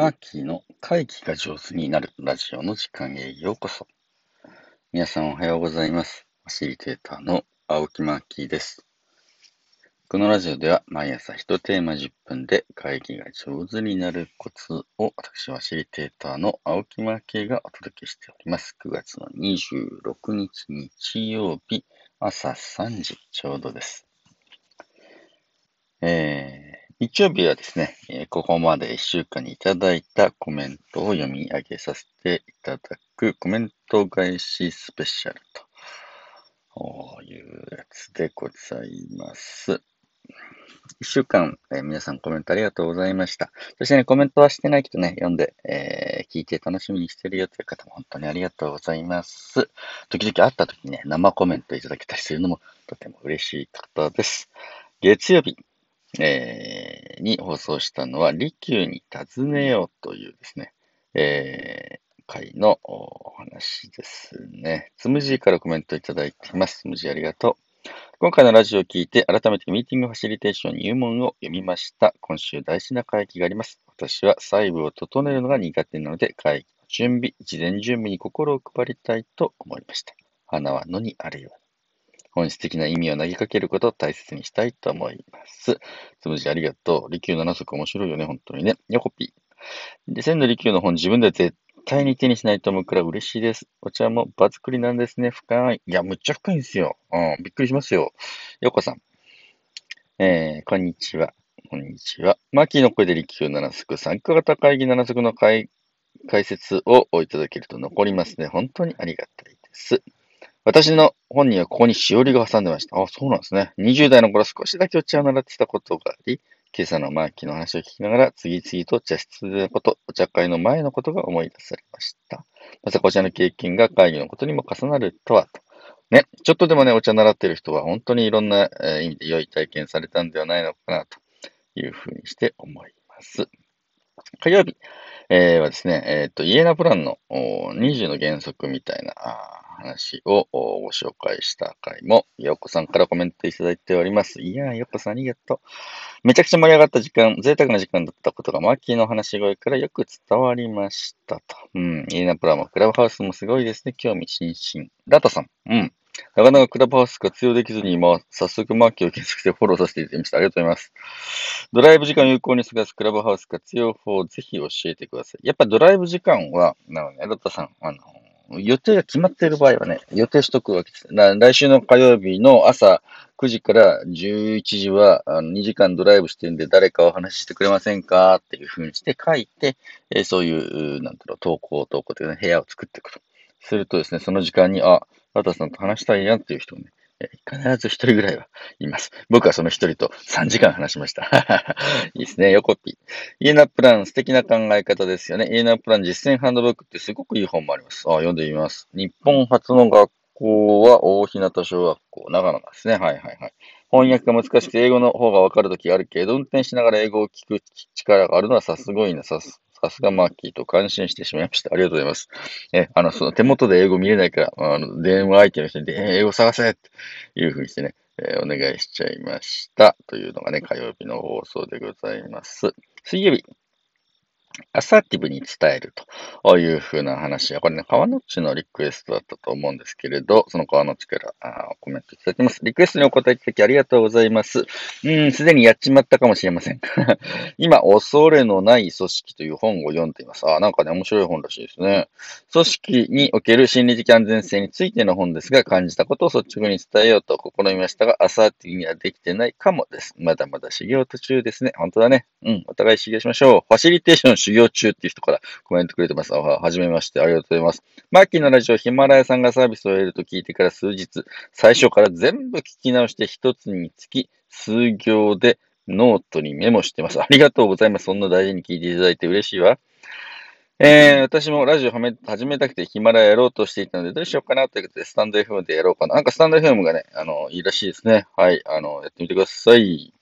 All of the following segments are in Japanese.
マーキーの会議が上手になるラジオの時間へようこそ。皆さんおはようございます。ファシリテーターの青木マーキーです。このラジオでは毎朝1テーマ10分で会議が上手になるコツを私ファシリテーターの青木マーキーがお届けしております。9月の26日日曜日朝3時ちょうどです。えー、日曜日はですね、ここまで1週間にいただいたコメントを読み上げさせていただくコメント返しスペシャルというやつでございます。一週間、えー、皆さんコメントありがとうございました。そしてね、コメントはしてないけどね、読んで、えー、聞いて楽しみにしてるよという方も本当にありがとうございます。時々会った時にね、生コメントいただけたりするのもとても嬉しいことです。月曜日、えー、に放送したのは、利休に尋ねようというですね、えー、回のお話ですね。つむじからコメントいただいています。つむじありがとう。今回のラジオを聞いて、改めてミーティングファシリテーション入門を読みました。今週大事な会議があります。私は細部を整えるのが苦手なので、会議の準備、事前準備に心を配りたいと思いました。花は野にあるよう。本質的な意味を投げかけることを大切にしたいと思います。つむじありがとう。利休七足面白いよね、本当にね。ヨコピー。で、千の利休の本自分では絶対に手にしないと思うから嬉しいです。お茶も場作りなんですね。深い。いや、むっちゃ深いんですよ。うん、びっくりしますよ。よこさん。えー、こんにちは。こんにちは。マキーの声で力球七足、参加型会議七足の解解説をいただけると残りますね。本当にありがたいです。私の本にはここにしおりが挟んでました。あ、そうなんですね。20代の頃少しだけお茶を習ってたことがあり、今朝のマーキーの話を聞きながら、次々と茶室でのこと、お茶会の前のことが思い出されました。まさかお茶の経験が会議のことにも重なるとは、と。ね、ちょっとでもね、お茶習ってる人は本当にいろんな、え意味で良い体験されたんではないのかな、というふうにして思います。火曜日、えー、はですね、えっ、ー、と、イエナプランの20の原則みたいな話をご紹介した回も、よこさんからコメントいただいております。いやー、よこさんありがとう。めちゃくちゃ盛り上がった時間、贅沢な時間だったことが、マーキーの話し声からよく伝わりましたと。うん。イーナプラもクラブハウスもすごいですね。興味津々。ラタさん。うん。なかなかクラブハウス活用できずに、今、早速マーキーを検索してフォローさせていただきました。ありがとうございます。ドライブ時間を有効に過ごすクラブハウス活用法をぜひ教えてください。やっぱドライブ時間は、なのね、ラタさん、あの、予定が決まっている場合はね、予定しとくわけです。来週の火曜日の朝9時から11時は2時間ドライブしてるんで誰かお話ししてくれませんかっていうふうにして書いて、えー、そういう、なんだろう、投稿投稿という、ね、部屋を作っていくと。するとですね、その時間に、あ、ワタさんと話したいやんっていう人もね、必ず一人ぐらいはいます。僕はその一人と3時間話しました。いいですね。横ピー。イエナプラン、素敵な考え方ですよね。イエナプラン実践ハンドブックってすごくいい本もあります。あ読んでみます。日本初の学校は大日向小学校、長野ですね。はいはいはい。翻訳が難しくて英語の方がわかるときあるけど、運転しながら英語を聞く力があるのはさすごいな、さすさすがマーキーと感心してしまいました。ありがとうございます。え、あの、その手元で英語見れないから、あの、電話相手の人に、え英語探せっていうふうにしてね、えー、お願いしちゃいました。というのがね、火曜日の放送でございます。水曜日、アサーティブに伝えるというふうな話は、これね、川のちのリクエストだったと思うんですけれど、その川のちからあコメントいただきます。リクエストにお答えいただきありがとうございます。うん、すでにやっちまったかもしれません。今、恐れのない組織という本を読んでいます。あ、なんかね、面白い本らしいですね。組織における心理的安全性についての本ですが、感じたことを率直に伝えようと試みましたが、アサーティブにはできてないかもです。まだまだ修行途中ですね。本当だね。うん、お互い修行しましょう。ファシリテーション修行中っていう人からコメントくれてます。はじめまして。ありがとうございます。マーキーのラジオ、ヒマラヤさんがサービスを終えると聞いてから数日、最初から全部聞き直して一つにつき、数行でノートにメモしてます。ありがとうございます。そんな大事に聞いていただいて嬉しいわ。えー、私もラジオ始めたくてヒマラヤやろうとしていたので、どうしようかなということで、スタンド FM でやろうかな。なんかスタンド FM がね、あの、いいらしいですね。はい、あの、やってみてください。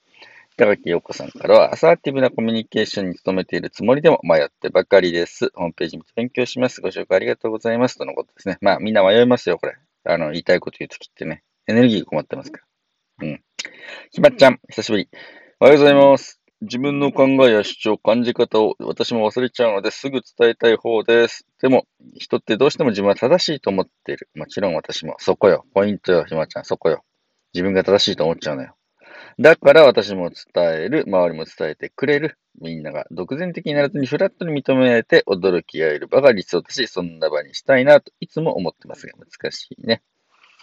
高木陽子さんからは、アサーティブなコミュニケーションに努めているつもりでも迷ってばかりです。ホームページ見て勉強します。ご紹介ありがとうございます。とのことですね。まあ、みんな迷いますよ、これ。あの、言いたいこと言うときってね。エネルギー困ってますから。うん。ひまっちゃん、久しぶり。おはようございます。自分の考えや主張、感じ方を私も忘れちゃうのですぐ伝えたい方です。でも、人ってどうしても自分は正しいと思っている。もちろん私も。そこよ。ポイントよ、ひまちゃん。そこよ。自分が正しいと思っちゃうのよ。だから私も伝える、周りも伝えてくれる。みんなが独善的にならずにフラットに認められて驚き合える場が理想だし、そんな場にしたいなといつも思ってますが、難しいね。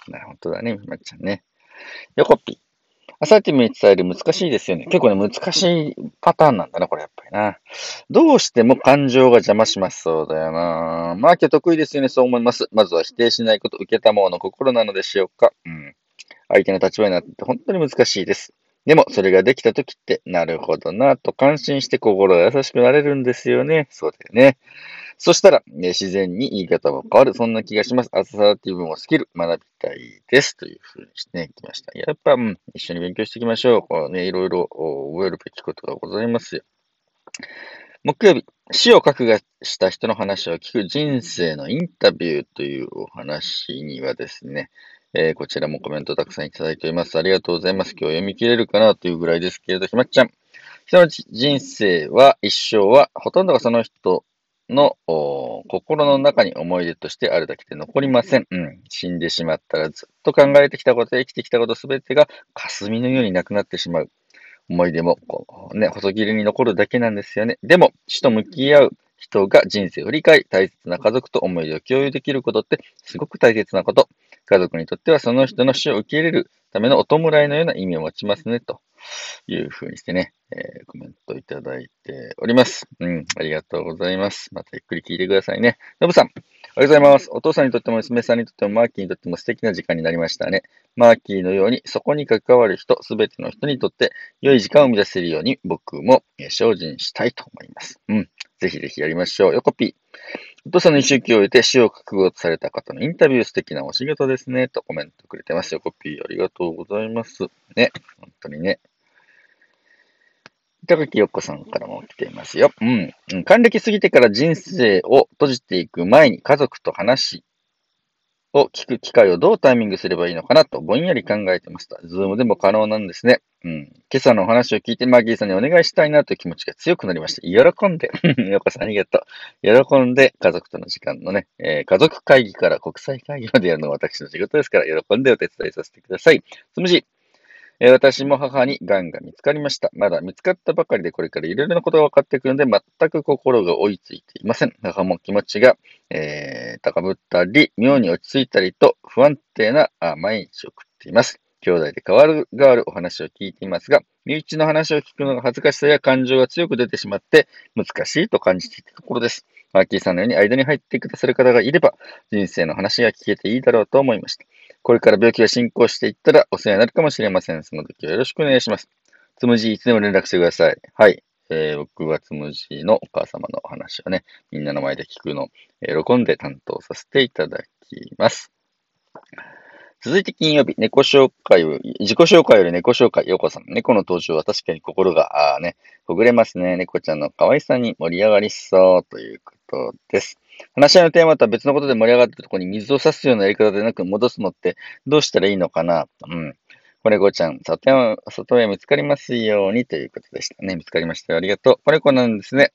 なるほどだね、ひまちゃんね。ヨコピアサーティブに伝える難しいですよね。結構ね、難しいパターンなんだな、これやっぱりな。どうしても感情が邪魔します。そうだよな。マーケ得意ですよね、そう思います。まずは否定しないこと、受けたもの心なのでしょうか。うん。相手の立場になって本当に難しいです。でも、それができた時って、なるほどな、と感心して心が優しくなれるんですよね。そうだよね。そしたら、ね、自然に言い方も変わる。そんな気がします。アサーティブもスキル学びたいです。というふうにしてね、来ました。やっぱ、うん、一緒に勉強していきましょう。こうね、いろいろ覚えるべきことがございますよ。木曜日、死を覚悟した人の話を聞く人生のインタビューというお話にはですね、えー、こちらもコメントたくさんいただいております。ありがとうございます。今日読み切れるかなというぐらいですけれど、ひまっちゃん。人の人生は、一生は、ほとんどがその人の心の中に思い出としてあるだけで残りません。うん。死んでしまったらずっと考えてきたことや生きてきたことすべてが霞のようになくなってしまう。思い出も、こう、ね、細切れに残るだけなんですよね。でも、死と向き合う人が人生を振り返り、大切な家族と思い出を共有できることってすごく大切なこと。家族にとってはその人の死を受け入れるためのお弔いのような意味を持ちますね、というふうにしてね、えー、コメントいただいております。うん、ありがとうございます。またゆっくり聞いてくださいね。のぶさん、おはようございます。お父さんにとっても娘さんにとってもマーキーにとっても素敵な時間になりましたね。マーキーのようにそこに関わる人、すべての人にとって良い時間を生み出せるように僕も精進したいと思います。うん。ぜひぜひやりましょう。横ピー。とその一周期を終えて死を覚悟された方のインタビュー素敵なお仕事ですね。とコメントくれてますよ。コピーありがとうございます。ね。本当にね。板垣よっこさんからも来ていますよ。うん。還暦過ぎてから人生を閉じていく前に家族と話し、を聞く機会をどうタイミングすればいいのかなとぼんやり考えてました。ズームでも可能なんですね。うん。今朝のお話を聞いてマギーさんにお願いしたいなという気持ちが強くなりました。喜んで、ようこさんありがとう。喜んで家族との時間のね、えー、家族会議から国際会議までやるのが私の仕事ですから、喜んでお手伝いさせてください。つむじ、えー、私も母に癌が見つかりました。まだ見つかったばかりでこれからいろいろなことが分かってくるので、全く心が追いついていません。母も気持ちが、えー、高ぶったり、妙に落ち着いたりと不安定な毎日を送っています。兄弟で変わる変わるお話を聞いていますが、身内の話を聞くのが恥ずかしさや感情が強く出てしまって難しいと感じていたところです。マーキーさんのように間に入ってくださる方がいれば、人生の話が聞けていいだろうと思いました。これから病気が進行していったらお世話になるかもしれません。その時はよろしくお願いします。つむじ、いつでも連絡してください。はい。えー、僕はつむじのお母様のお話をね、みんなの前で聞くのを、え、喜んで担当させていただきます。続いて金曜日、猫紹介を、自己紹介より猫紹介、ようこさん。猫の登場は確かに心が、あね、ほぐれますね。猫ちゃんの可愛さに盛り上がりそうということです。話し合いのテーマとは別のことで盛り上がったところに水を差すようなやり方でなく戻すのってどうしたらいいのかな？うん。これこちゃん、里山、里へ見つかりますようにということでしたね。見つかりましたよ。ありがとう。これこなんですね。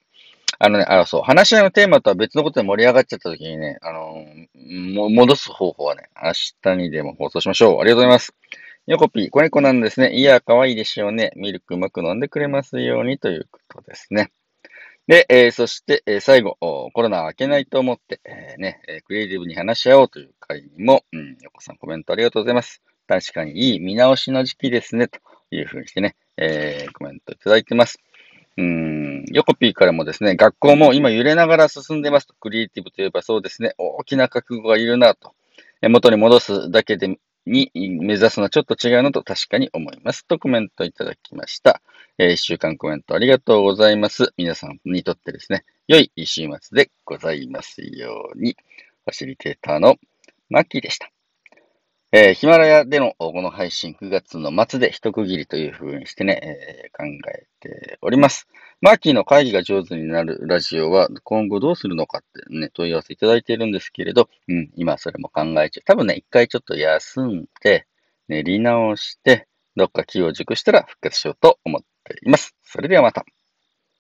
あのね、あそう、話し合いのテーマとは別のことで盛り上がっちゃった時にね、あのー、戻す方法はね、明日にでも放送しましょう。ありがとうございます。ヨコピー、これこなんですね。いや、可愛いでしょうね。ミルクうまく飲んでくれますようにということですね。で、えー、そして、えー、最後、コロナは明けないと思って、えー、ね、クリエイティブに話し合おうという会にも、うん、よこさんコメントありがとうございます。確かにいい見直しの時期ですね、というふうにしてね、えー、コメントいただいてます。うん、ヨコピーからもですね、学校も今揺れながら進んでますと、クリエイティブといえばそうですね、大きな覚悟がいるなと、元に戻すだけでに目指すのはちょっと違うのと確かに思いますとコメントいただきました。えー、一週間コメントありがとうございます。皆さんにとってですね、良い週末でございますように、ファシリテーターのマッキーでした。えー、ヒマラヤでのこの配信9月の末で一区切りという風にしてね、えー、考えております。マーキーの会議が上手になるラジオは今後どうするのかってね、問い合わせいただいているんですけれど、うん、今それも考えちゃう。多分ね、一回ちょっと休んで、練り直して、どっか気を熟したら復活しようと思っています。それではまた。